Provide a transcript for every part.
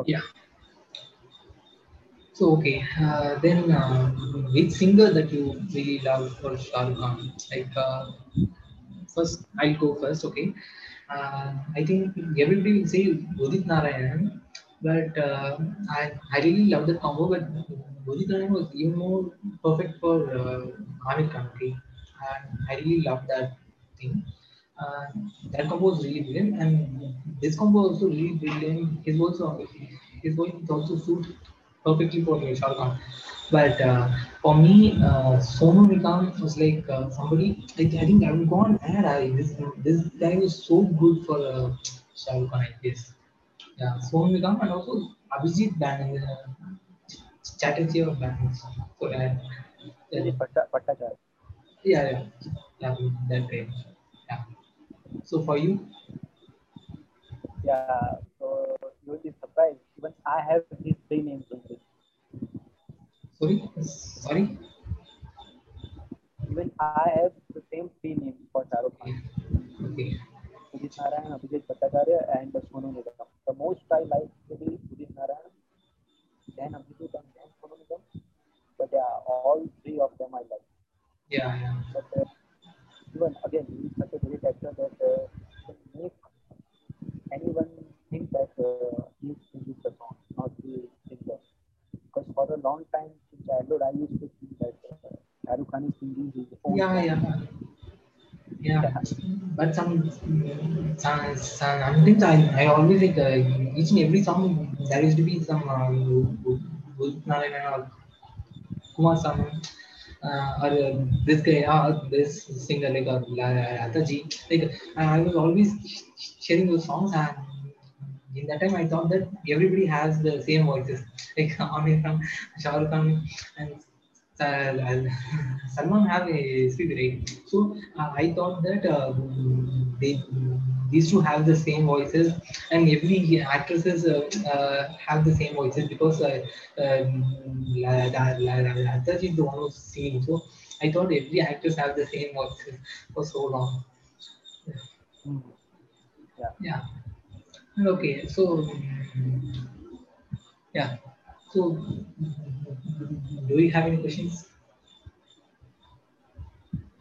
Okay. Yeah. So okay, uh, then uh, which singer that you really love for Shah Rukh Khan? Like uh, first, I'll go first. Okay, uh, I think everybody will say Udit Narayan, but uh, I I really love the combo. But Udit Narayan was even more perfect for uh, Amir Khan. Okay, and I really love that thing. Uh, that combo was really brilliant, and this combo also really brilliant. His also his voice is also suit perfectly for Shah Khan. But uh, for me, uh, Sonu Nigam was like uh, somebody. I, I think I would go on air. I, this this guy was so good for uh, Shah Rukh Khan. I guess. Yeah, Sonu Nigam and also Abhijit Band, uh, Chatterjee of bands. So uh, yeah, Really Patta, yeah, yeah, yeah, that range. So for you, Yeah. So you will be surprised. Even I have these three names only. sorry, sorry. Even I have the same three names for Shah Rukh Okay, Khan. okay, Udit Narayan, Abhijit Bhattacharya, and Sonu Nigam. The most I like to be Udit Narayan, then Abhijit, and then Sonu Nigam. But yeah, all three of them I like. yeah, yeah, But uh, even again, is such a great actor that uh, make anyone think that uh, he singing the song, not the singer. Because for a long time in childhood, I used to think that uh, Shah Rukh Khan is singing his own yeah, song. yeah. Yeah, but some, some, some sometimes I, I always like uh, each and every song there used to be some uh, Udit Narayan or Kumar Sanu uh, or uh, this guy, uh, this singer like uh, Lataji. Like I was always sharing those songs and in that time I thought that everybody has the same voices like Amir Khan, Shah Khan and Salman have a speed right. So uh, I thought that uh, they these two have the same voices and every actresses uh, uh, have the same voices because uh, uh, Lataji is the one who's singing. So I thought every actress have the same voices for so long. Mm. Yeah. Yeah. Okay. So yeah. So do you have any questions?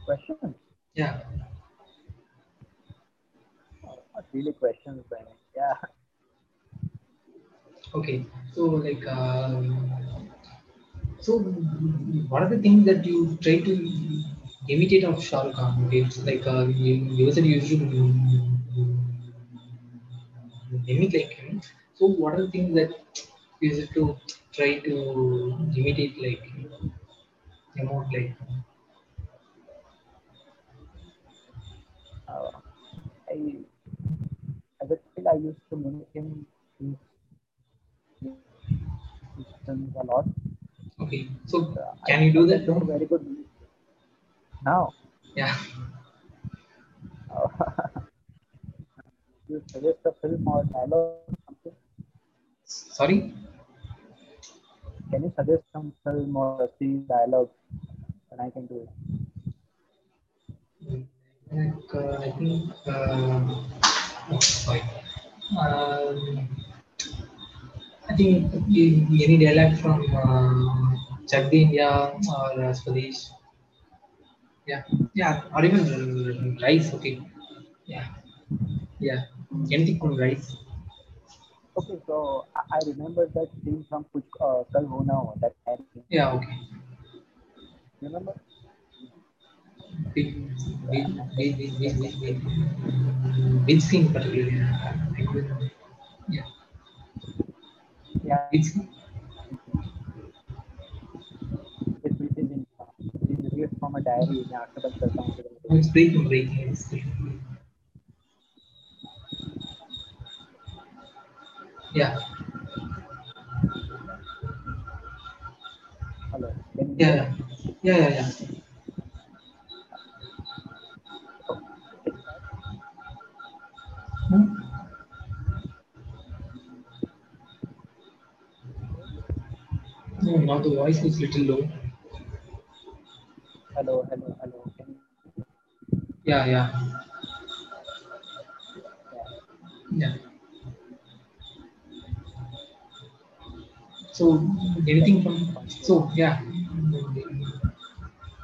Questions? Yeah. Really questions, but yeah. Okay. So like, um, so what are the things that you try to imitate of Shah Khan? Okay, it's like uh, you, you said you should mimic like him. So what are the things that you used to try to imitate like? Emote like? Uh, I, as a I used to mimic him a lot. Okay. So Uh, can I you do that now? very good now. Yeah. You suggest a film or dialogue or something? Sorry. Can you suggest some film or a scene dialogue and I can do it? Like, uh, I think. Uh, sorry. Um, I think any dialect from uh, Chak India or uh, Swadesh. Yeah, yeah, or even uh, Raees. Okay, yeah, yeah, anything from Raees. Okay, so I, I remember that scene from Kuch uh, Kal Ho Na Ho, that ad. Yeah, okay. Remember? Big, big, big, big, big, big, Midstream particularly. Uh, yeah. Yeah, Midstream. from a diary after the it's breaking breaking it's breaking yeah hello yeah yeah yeah yeah now the voice is little low. hello, hello, hello. Can you, Yeah, yeah, yeah. yeah. So anything from so yeah,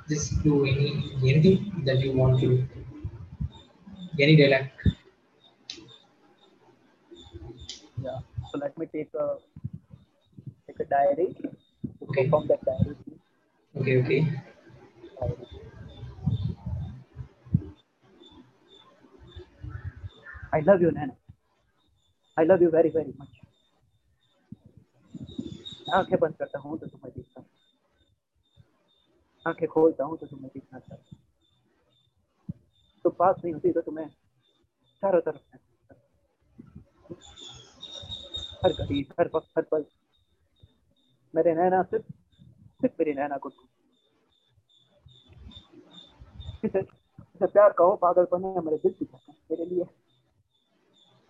just do any anything that you want to do. Any dialect. Yeah. So let me take a take a diary. Okay. From that diary. Okay, okay. I love you, Nana. I love you very very much. आँखें बंद करता हूँ तो तुम्हें देखता हूँ आँखें खोलता हूँ तो तुम्हें देखना चाहता हूँ तो पास नहीं होती तो तुम्हें चारों तरफ़। हर घड़ी हर वक्त हर पल मेरे नैना सिर्फ़ सिर्फ़ मेरी नैना को। इसे इसे प्यार कहो पागलपन है मेरे दिल की धड़कन मेरे लिए।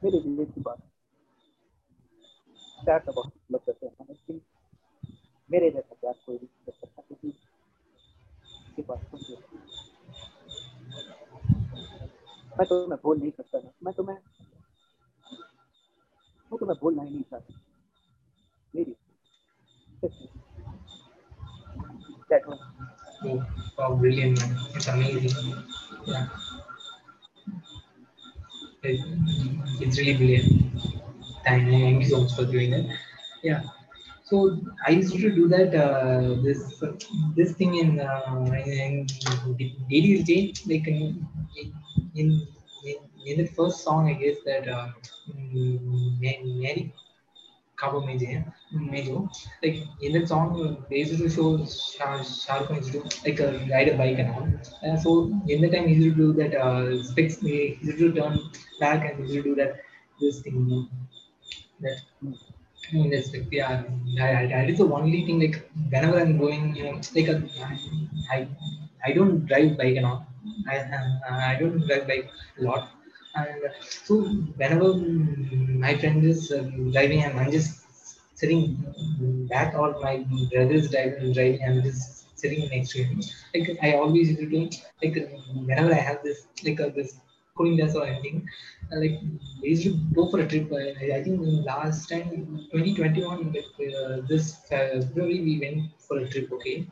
मेरे लिए की बात प्यार तो बहुत लोग करते हैं लेकिन मेरे जैसा प्यार कोई नहीं कर सकता, क्योंकि इसकी बात सुन के। मैं तुम्हें भूल नहीं सकता, मैं तुम्हें मैं तुम्हें भूलना ही नहीं चाहता। मेरी That was Oh, wow, brilliant, man. It's amazing. Yeah. It, it's really brilliant. Thank, thank you so much for doing that. Yeah. So I used to do that. Uh, this this thing in, uh, in daily routine, like in, in in in the first song, I guess that uh, mm, Mary cover Mejo, Mejo. Like in that song, to show Shah Shah Rukh Khan used to like uh, ride a bike and all. So in the time he to do that uh, specs, he to turn back and he to do that this thing. you know, That in this like, yeah, I, I, that is the only thing like whenever I'm going, you know, like a, I I don't drive bike and all. I I don't drive bike a lot. And so whenever my friend is uh, driving and I'm just sitting back or my brother is driving, driving I'm just sitting next to him. Like I always used to do like whenever I have this like uh, this cooling glass or anything, uh, like we used to go for a trip. I, I think last time 2021 like, uh, this February we went for a trip. Okay,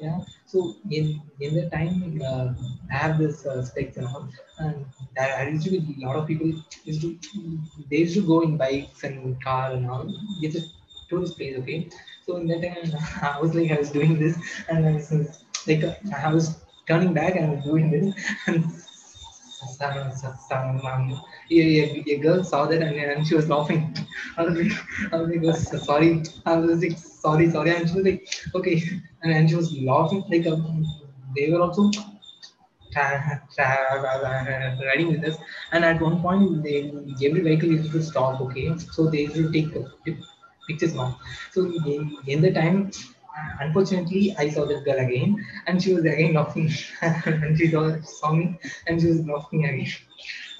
yeah. So in in the time uh, i have this uh, specs and all and there used to be a lot of people used to they used to go in bikes and car and all. It's a tourist place okay? So in that time i was like i was doing this and i was like i was turning back and i was doing this and um, a, a, girl saw that and, and she was laughing. I was like, I was like, "Oh, sorry. I was like, sorry, sorry. And she was like, okay. And, and she was laughing. Like, um, they were also riding with us. And at one point, they every vehicle used to stop. Okay, so they used to take pictures now. So in the time, unfortunately, I saw that girl again, and she was again laughing. and she saw, me, and she was laughing again.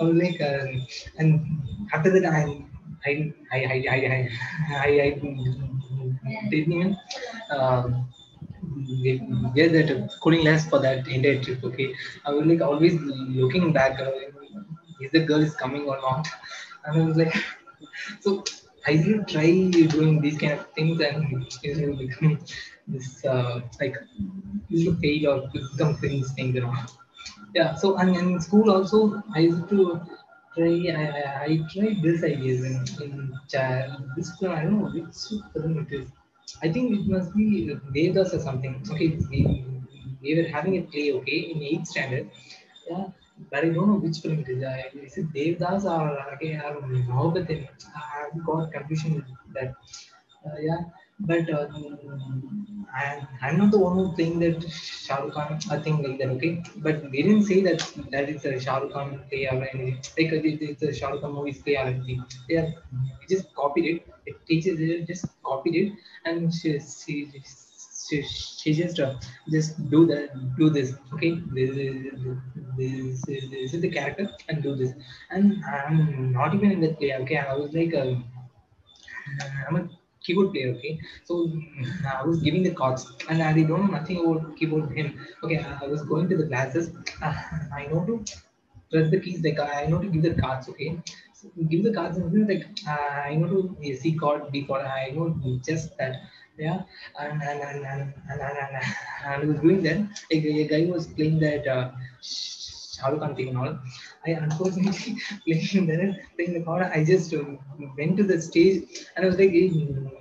I was like, um, and after that, I. I I I I I, I, didn't even um, get that cooling glass for that entire trip. Okay, I was like always looking back, uh, is the girl is coming or not? And I was like, so I will try doing these kind of things and it will become this uh, like it will fail or become cringe thing, you know. Yeah. So and in school also, I used to try. I, I, I tried this ideas in in child. This I don't know which it is. I think it must be Vedas or something. Okay, we, we were having a play. Okay, in eighth standard. Yeah. Got confusion with that. Uh, yeah, but uh, I, I'm not the one who playing that Shah Rukh Khan, I think like that, okay? But they didn't say that that it's a Shah Rukh Khan play or anything. Like uh, it- it's a Shah Rukh Khan movies play or anything. They are, we just copied it. The teachers they just copied it and she, she, she, she just uh, just do that, do this, okay? This is, this, is, this is the character and do this. And I'm not even in the play, okay? I was like, uh, I'm a keyboard player, okay? So I was giving the chords and I don't know nothing about keyboard him. Okay, I was going to the classes. I know to press the keys, like I know to give the cards, okay? give the cards and like uh, I know to C chord, B chord, I know just that. Yeah, and and and and and, and, and, and I was doing that. Like, a guy was playing that uh, Shah Rukh Khan thing. I unfortunately playing playing the chord. I just uh, went to the stage and I was like, "Eh,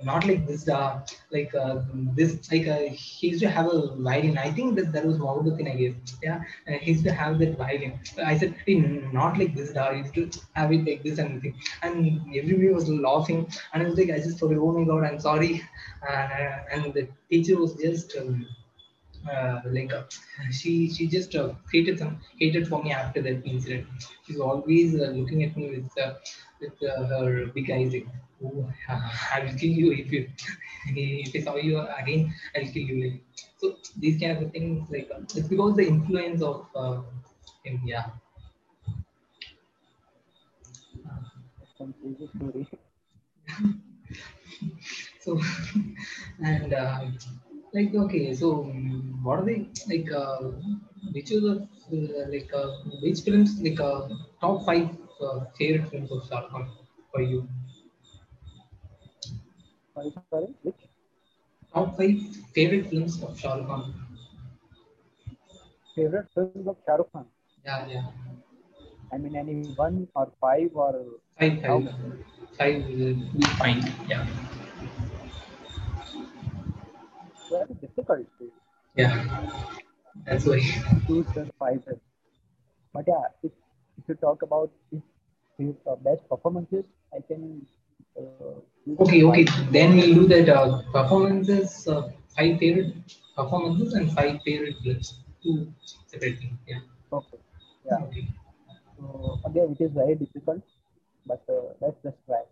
not like this, uh, like uh, this, like uh, he used to have a violin. I think that that was the thing I guess. Yeah, uh, he used to have that violin. I said, hey, not like this, da. He used to have it like this and everything. And everybody was laughing, and I was like, I just thought, oh my god, I'm sorry. And the teacher was just. Um, uh, like uh, she she just uh, hated some hated for me after that incident. She's always uh, looking at me with uh, with uh, her big eyes. Like, oh, I will kill you if you if I saw you again. I'll kill you. Like, so these kind of things like it's because the influence of uh, him. Yeah. Some crazy story. so and uh, like okay so what are they like uh, which are the uh, like uh, which films like uh, top five uh, favorite films of Shah Khan for you Sorry, sorry. Which? top five favorite films of Shah Khan Favorite films of Shah Khan? yeah yeah I mean, any one or five or five five five will be fine yeah very difficult yeah that's why just But yeah, if, if you talk about his, his uh, best performances, I can. Uh, okay okay then we'll do that uh, performances uh, five favorite performances and five favorite films two separate things yeah Okay. Yeah. okay So again, it is very difficult, but uh, let's just try.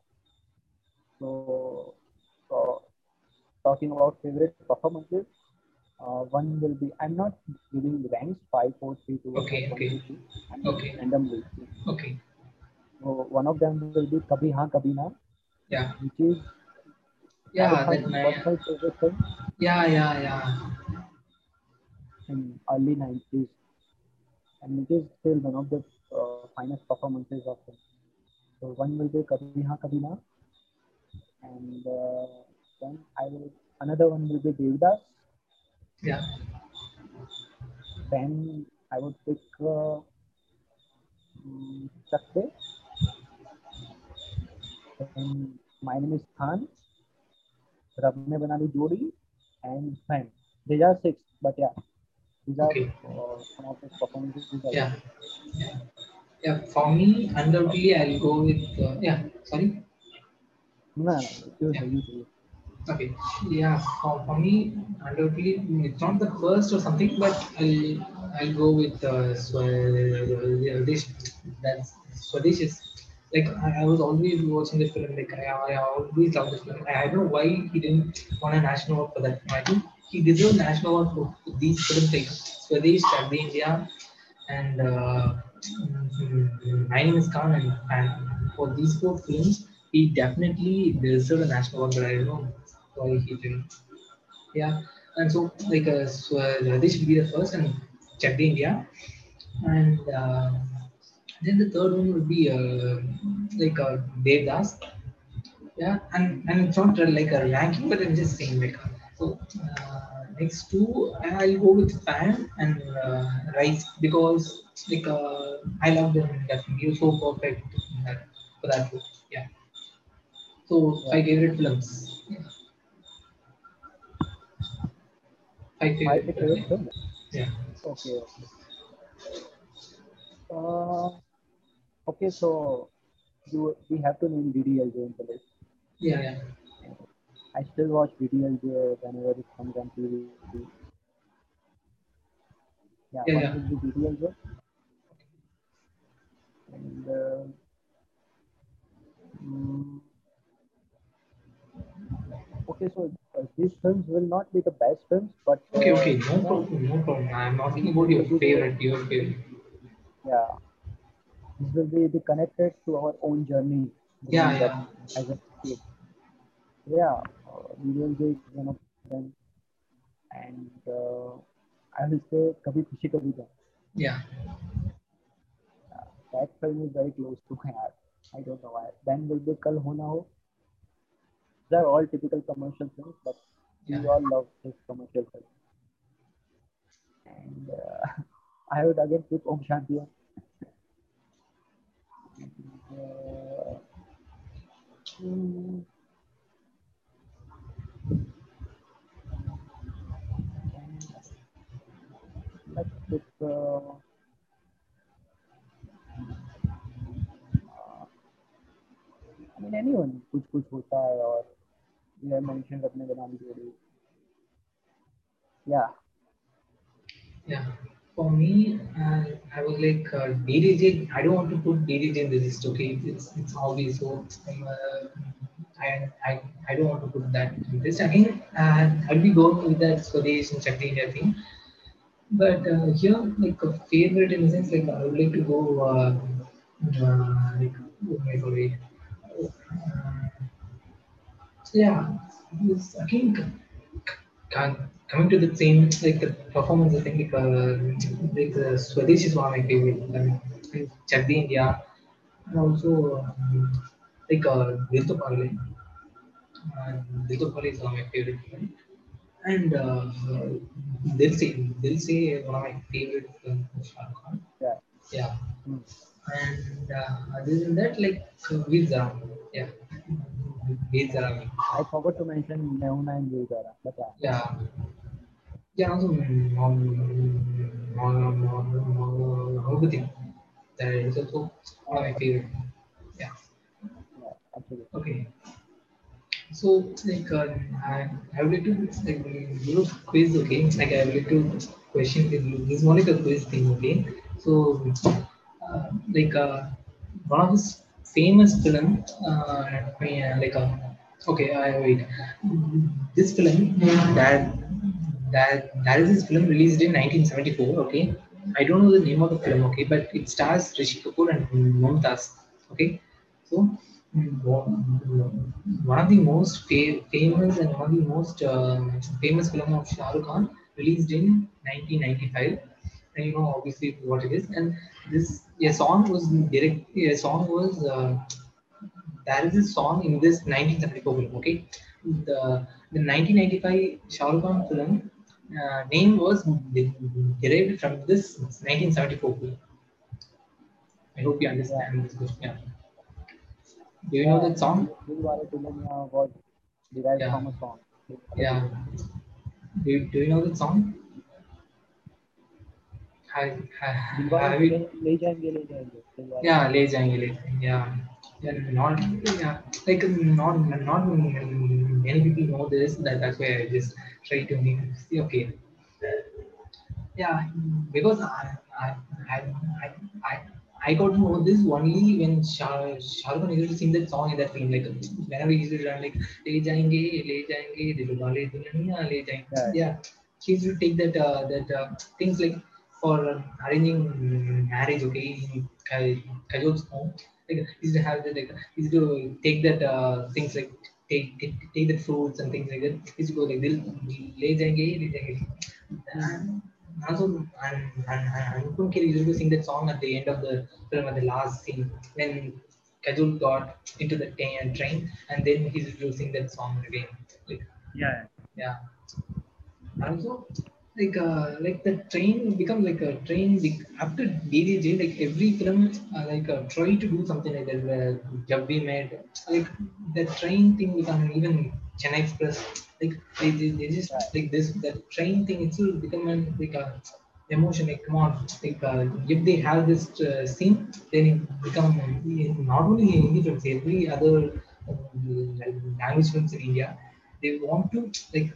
So, so talking about favorite performances, uh, one will be. I'm not giving ranks five, four, three, two. Okay, one, okay. two, Okay. randomly. Okay. So one of them will be Kabhi Haan Kabhi Na, Yeah. which is Yeah. That my, favorite film yeah. Yeah. Yeah. in early 90s, and it is still one of the uh, finest performances of him. So one will be Kabhi Haan Kabhi Na, and uh, then I will another one will be Devdas. Yeah. Then I would pick uh, um, Chakde. Then my name is Khan. Rab ne bana ली जोड़ी and Fan. These are six, but yeah, these are Okay. uh, some of the performances. I Yeah. Yeah. Yeah. For me, undoubtedly, I'll go with. Uh, yeah. Sorry. No, no, you Yeah. Okay. Yeah. For, for me, undoubtedly, it's not the first or something, but I'll I'll go with uh, Swadesh. That's Swadesh is like I, I was always watching the film. Like I, I always loved the film. I, I don't know why he didn't won a national award for that. I think he deserved national award for these films like Swadesh, Chak De India, and uh, mm, My Name is Khan. And, and for these four films, he definitely deserved a national award. But I don't know Yeah, and so like uh, so, uh, this will be the first and Chak De India, and uh, then the third one would be uh, like uh, Devdas. Yeah, and and it's not uh, like a ranking, but I'm just saying like so. Uh, next two, I'll go with Fan and uh, Raees because like uh, I love them definitely. You're so perfect that, for that role. Yeah. So five favorite films. Yeah. Five My favorite film. Yeah. Okay, okay. Uh, okay, so you we have to name DDLJ in the list. Yeah. Yeah. I still watch DDLJ whenever it comes on TV. Yeah, Yeah, yeah. DDLJ. And uh, mm, okay, so uh, these films will not be the best films, but Okay, uh, okay, no problem, no problem. I'm asking about your favorite, your favorite. yeah, this will be the connected to our own journey. Yeah, yeah. As a kid. Yeah, uh, DDLJ is one of them, and uh, I will say Kabhi Khushi Kabhi. Yeah, That film is very close to my heart. I don't know why. Then will be Kal Ho Ho. They're all typical commercial films, but we all love this commercial film. And uh, I would again pick Om Shanti Om. Uh, hmm, कुछ होता है और you have mentioned अपने बनानी जोड़ी. Yeah. Yeah. For me, uh, I was like uh, DDJ. I don't want to put DDJ in the list. Okay, it's it's obvious. So um, uh, I, I I don't want to put that in this. Again, uh, I'll be going with that Swadesh and Shakti India thing. But uh, here, like a favorite in the sense, like I would like to go. Uh, uh, like oh my god. Uh, so yeah, this, again, c- c- coming to the same like the performance, I think like, uh, like the Swadesh is one of my favorite. Um, Chak De India, and also um, like uh, Dil To Pagal. Uh, Dil To Pagal is one of my favorite. Film. And uh, Dil Se, Dil Se is one of my favorite films of Shah Rukh Khan. Yeah. Yeah. Hmm. And uh, other than that, like uh, Veer Yeah. I forgot to mention Neuna and Gulzara, but yeah. Yeah. Also Mohabbatein. That is also one of my favorite. Yeah. yeah absolutely. Okay. So like uh, I, I would like to like do a quiz, okay? Like I would like to question this is more like a quiz thing, okay? So uh, like uh, one of his famous film, uh, uh, like uh, okay, I wait. This film that that that is this film released in 1974, okay? I don't know the name of the film, okay, but it stars Rishi Kapoor and Mumtaz, okay? So one of the most fa- famous and one of the most um famous film of Shah Rukh Khan released in 1995. You know obviously what it is. And this a song was direct. A song was uh, there is a song in this 1974 film. Okay, the the 1995 Shah Rukh Khan film uh, name was derived from this 1974 film. I hope you understand this question. Yeah. Do you know that song? Dil Wale Dulhaniya was derived Yeah. from a song. Yeah. Do you, do you know that song? Have, have, Dil Wale have you, Dulhaniya ले जाएंगे ले जाएंगे. Dil Wale- yeah, ले जाएंगे ले जाएंगे. Yeah. Yeah, not yeah, like not not many people know this. That that's why I just try to make see okay. Yeah, because I I I I, I, I got to know this only when Shah Shah Rukh Khan used to sing that song in that film. Like whenever he used to run like ले जाएंगे ले जाएंगे दिल वाले दुल्हनिया ले जाएंगे. Yeah. Yeah, he used to take that uh, that uh, things like for uh, arranging mm, marriage. Okay, in Ka- Kajol's home. Like he used to have that. Like he used to take that uh, things like take, take take the fruits and things like that. He used to go like दिल ले जाएंगे ले जाएंगे. And also, and, and, and Anupam Kher used to sing that song at the end of the film, at the last scene, when Kajol got into the ta- train, and then he used to sing that song again. Like, Yeah. yeah. And also, like, uh, like the train become like a train. Like, after DDJ, like every film, uh, like uh, try to do something like that. Where Jab We Met, like the train thing become even Chennai Express. Like they, they, they just like this that train thing itself become an, like a emotion. Like come on, like uh, if they have this uh, scene, then it become not only in Hindi films, every other uh, language films in India, they want to like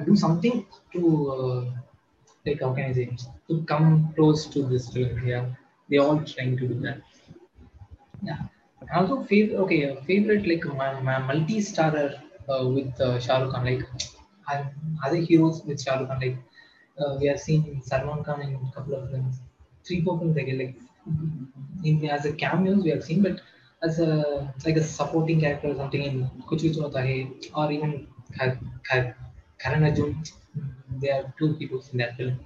do something to uh, like how can I say to come close to this film. Yeah, they all trying to do that. Yeah. Also favorite okay uh, favorite like my, my multi-starrer uh, with uh, Shah Rukh Khan like and other heroes with Shah Rukh Khan like uh, we have seen Salman Khan in a couple of films three four films like, like in as a cameos we have seen but as a like a supporting character or something in Kuch Kuch Hota Hai or even Karan Arjun there are two people in that film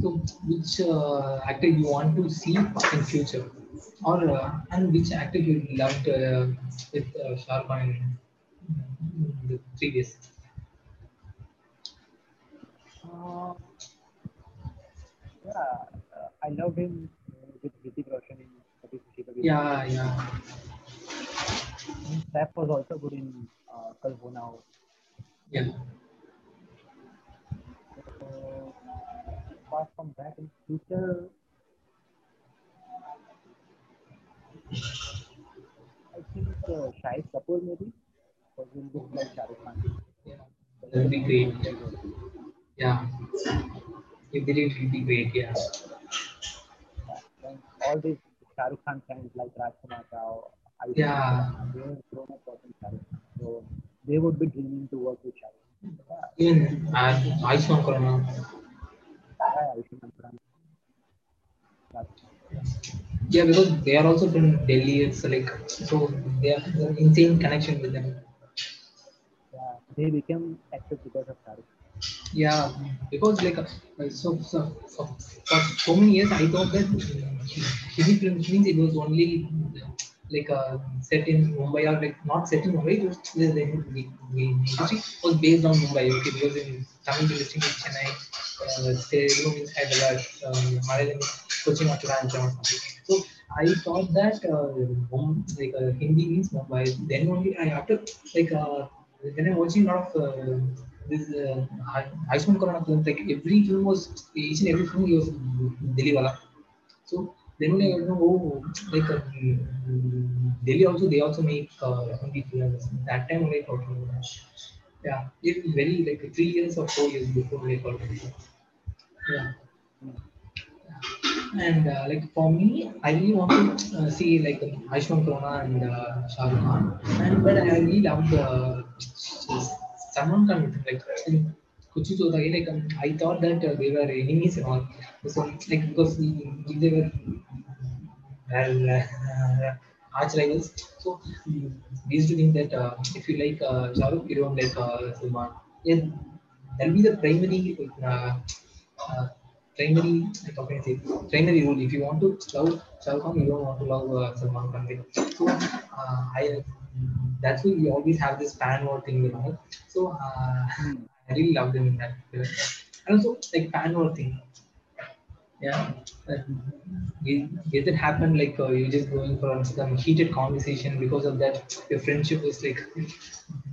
so which uh, actor you want to see in future Or uh, and which actor you loved uh, with uh, Shah Rukh Khan in the previous? Uh, yeah, uh, I loved him with Hrithik Roshan in Kabhi Khushi Kabhi Yeah, yeah, Saif was also good in uh, Kal Ho. yeah. Apart from that, in future, I think uh, Shahid Kapoor maybe, because he looks like Shah Rukh Khan. yeah. That would be great. Yeah, if they would be great. Yeah, And all these Shah Rukh Khan fans like Rajkumar Rao, Ayushmann Yeah. They have grown up watching Shah Rukh Khan. So they would be dreaming to work with Shah Rukh Khan. Yeah, even uh, Ayushmann Khurrana. Yeah, Ayushmann Khurrana. That's- Yeah, because they are also from Delhi. It's like so they have an insane connection with them. Yeah, they became actors because of. Khan. Yeah, because like uh, so, so, so for so many years I thought that Hindi films means it was only like uh, set in Mumbai or like not set in Mumbai. It was, the, the, the, the industry was based on Mumbai. Okay, because in Tamil industry means Chennai, uh, means Hyderabad, um, Malayalam means Cochin or something. So I thought that uh, like uh, Hindi means Mumbai. Then only I after like uh, when I'm watching a lot of uh, this uh, Ayushmann Khurrana films, like every film was each and every film he was Delhi wala. So then only I know oh like uh, Delhi also they also make uh, Hindi films. That time only I thought yeah, it's very like three years or four years before I thought yeah. And uh, like for me, I really want to uh, see like Ayushmann Khurrana and uh, Shah Rukh Khan, and but I really love the Salman Khan. Like in Kuchi Chota, like um, I thought that uh, they were enemies and all. So like because they were well, uh, arch rivals. So we used to think that uh, if you like uh, Shah Rukh, you don't like uh, Salman. Yeah, that'll be the primary uh, uh, primary how can I say primary rule. If you want to love Shah Rukh Khan, you don't want to love uh, Salman Khan. So uh, I that's why we always have this fan war thing, you know. So uh, I really love them in that. And also like fan war thing. Yeah. Is is it happen like uh, you're just going for some heated conversation because of that your friendship is like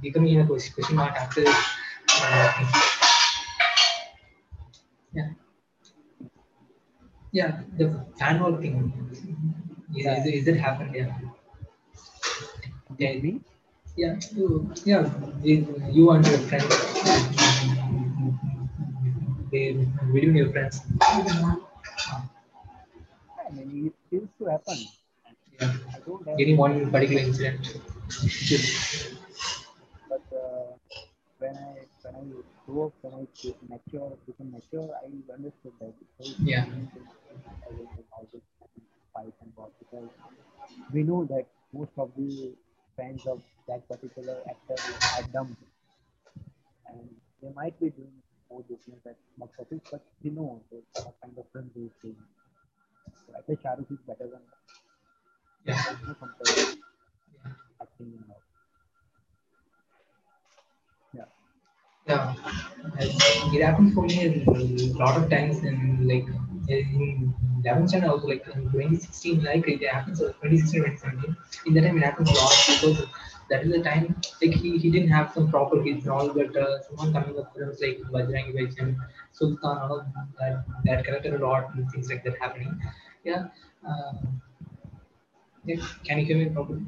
becoming a question mark after uh, yeah. Yeah the fan war thing. Is, is, is it happened? Yeah. Yeah Me? yeah. You, yeah you you and your friends. They between your friends. I mean, it used to happen. yeah I don't have, any one particular incident but uh, when I when I grew up, when I mature, became mature, I understood that. Yeah. I will do all this fight and war because we know that most of the fans of that particular actor are dumb, and they might be doing more business at box office, but we know that what kind of he is doing. I think Shah Rukh is better than yeah there's no comparison acting and all. Yeah. Yeah, it happens for me a lot of times in like in 11th standard also like in 2016 like it happens uh, 2016 2017 in that time it happens a lot because that is the time like he, he didn't have some proper hits and all but uh, someone coming up films like Bajrangi Bhaijaan and Sultan all that that character a lot and things like that happening yeah uh, yeah, can you hear me properly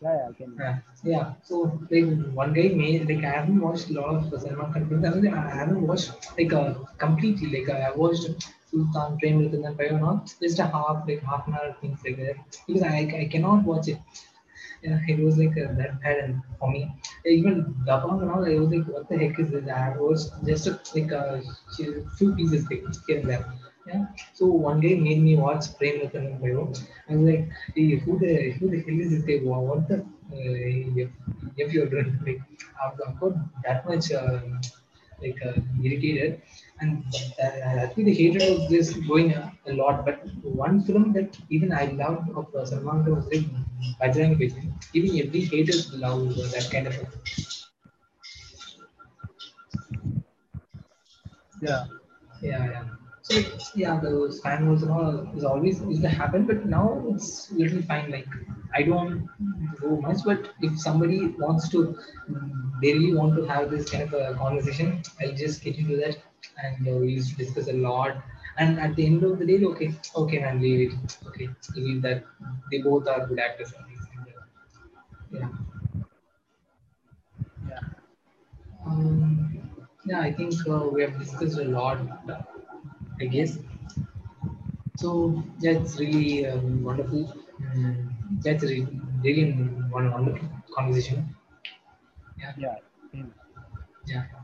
Yeah, yeah, I can. yeah, yeah. So like one guy made like I haven't watched a lot of Khan films. I haven't, I haven't watched like uh, completely like uh, I watched Sultan, Prem Ratan and not just a half like half an hour things like that because I I cannot watch it. Yeah, it was like uh, that bad for me. Even Dabangg and all, I was like, what the heck is this? I watched just a, like a few pieces like here and there. Yeah. So one guy made me watch Ratan Dhan Payo. I was like, hey, who the who the hell is this guy? Wha- What the uh, if, you're doing like I've got that much uh, like uh, irritated and that, I think the hatred was just going a, a lot. But one film that even I loved of uh, Salman Khan was like Bajrang Bajrang. Even every hater loved that kind of. A, Yeah. yeah, yeah. So yeah, those fan wars and all is always used to happen, but now it's little fine. Like I don't go much, but if somebody wants to, mm, they really want to have this kind of a conversation, I'll just get into that, and uh, we used to discuss a lot. And at the end of the day, okay, okay, man, leave it. Okay, leave that. They both are good actors. and things like that. Yeah. Yeah. Um, yeah, I think uh, we have discussed a lot, I guess. So yeah, it's really um, wonderful. Mm, that's really, really one wonderful conversation. Yeah, Yeah. Yeah.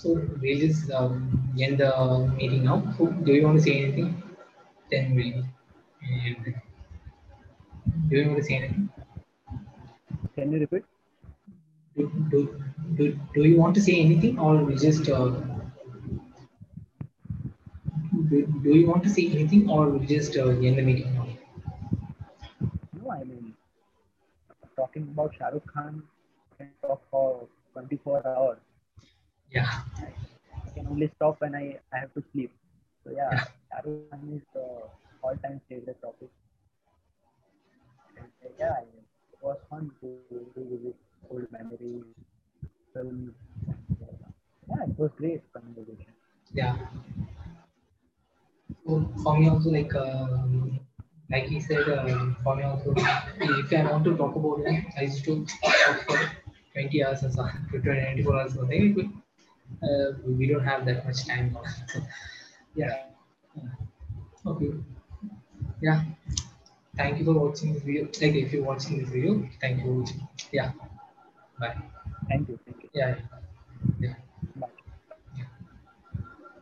So we'll just um, end the meeting now. So, do you want to say anything? Then we'll end. it. Do you want to say anything? Can you repeat? Do, do, do, do you want to say anything or we just uh, do, do you want to say anything or we just uh, end the meeting now? No, I mean, talking about Shah Rukh Khan, can talk for 24 hours. Yeah, I can only stop when I, I have to sleep. So yeah, Yeah. Khan is the all-time favorite topic. And uh, yeah, it was fun to revisit old memories, films. And, yeah, it was great conversation. yeah. So for me also like um, like he said, um, for me also if I want to talk about it, I used to talk for 20 hours or so, 24 hours or something. Uh, we don't have that much time yeah. Okay. Yeah. Thank you for watching this video. Like if you're watching this video, thank you. Yeah. Bye. Thank you. Thank you. Yeah. yeah.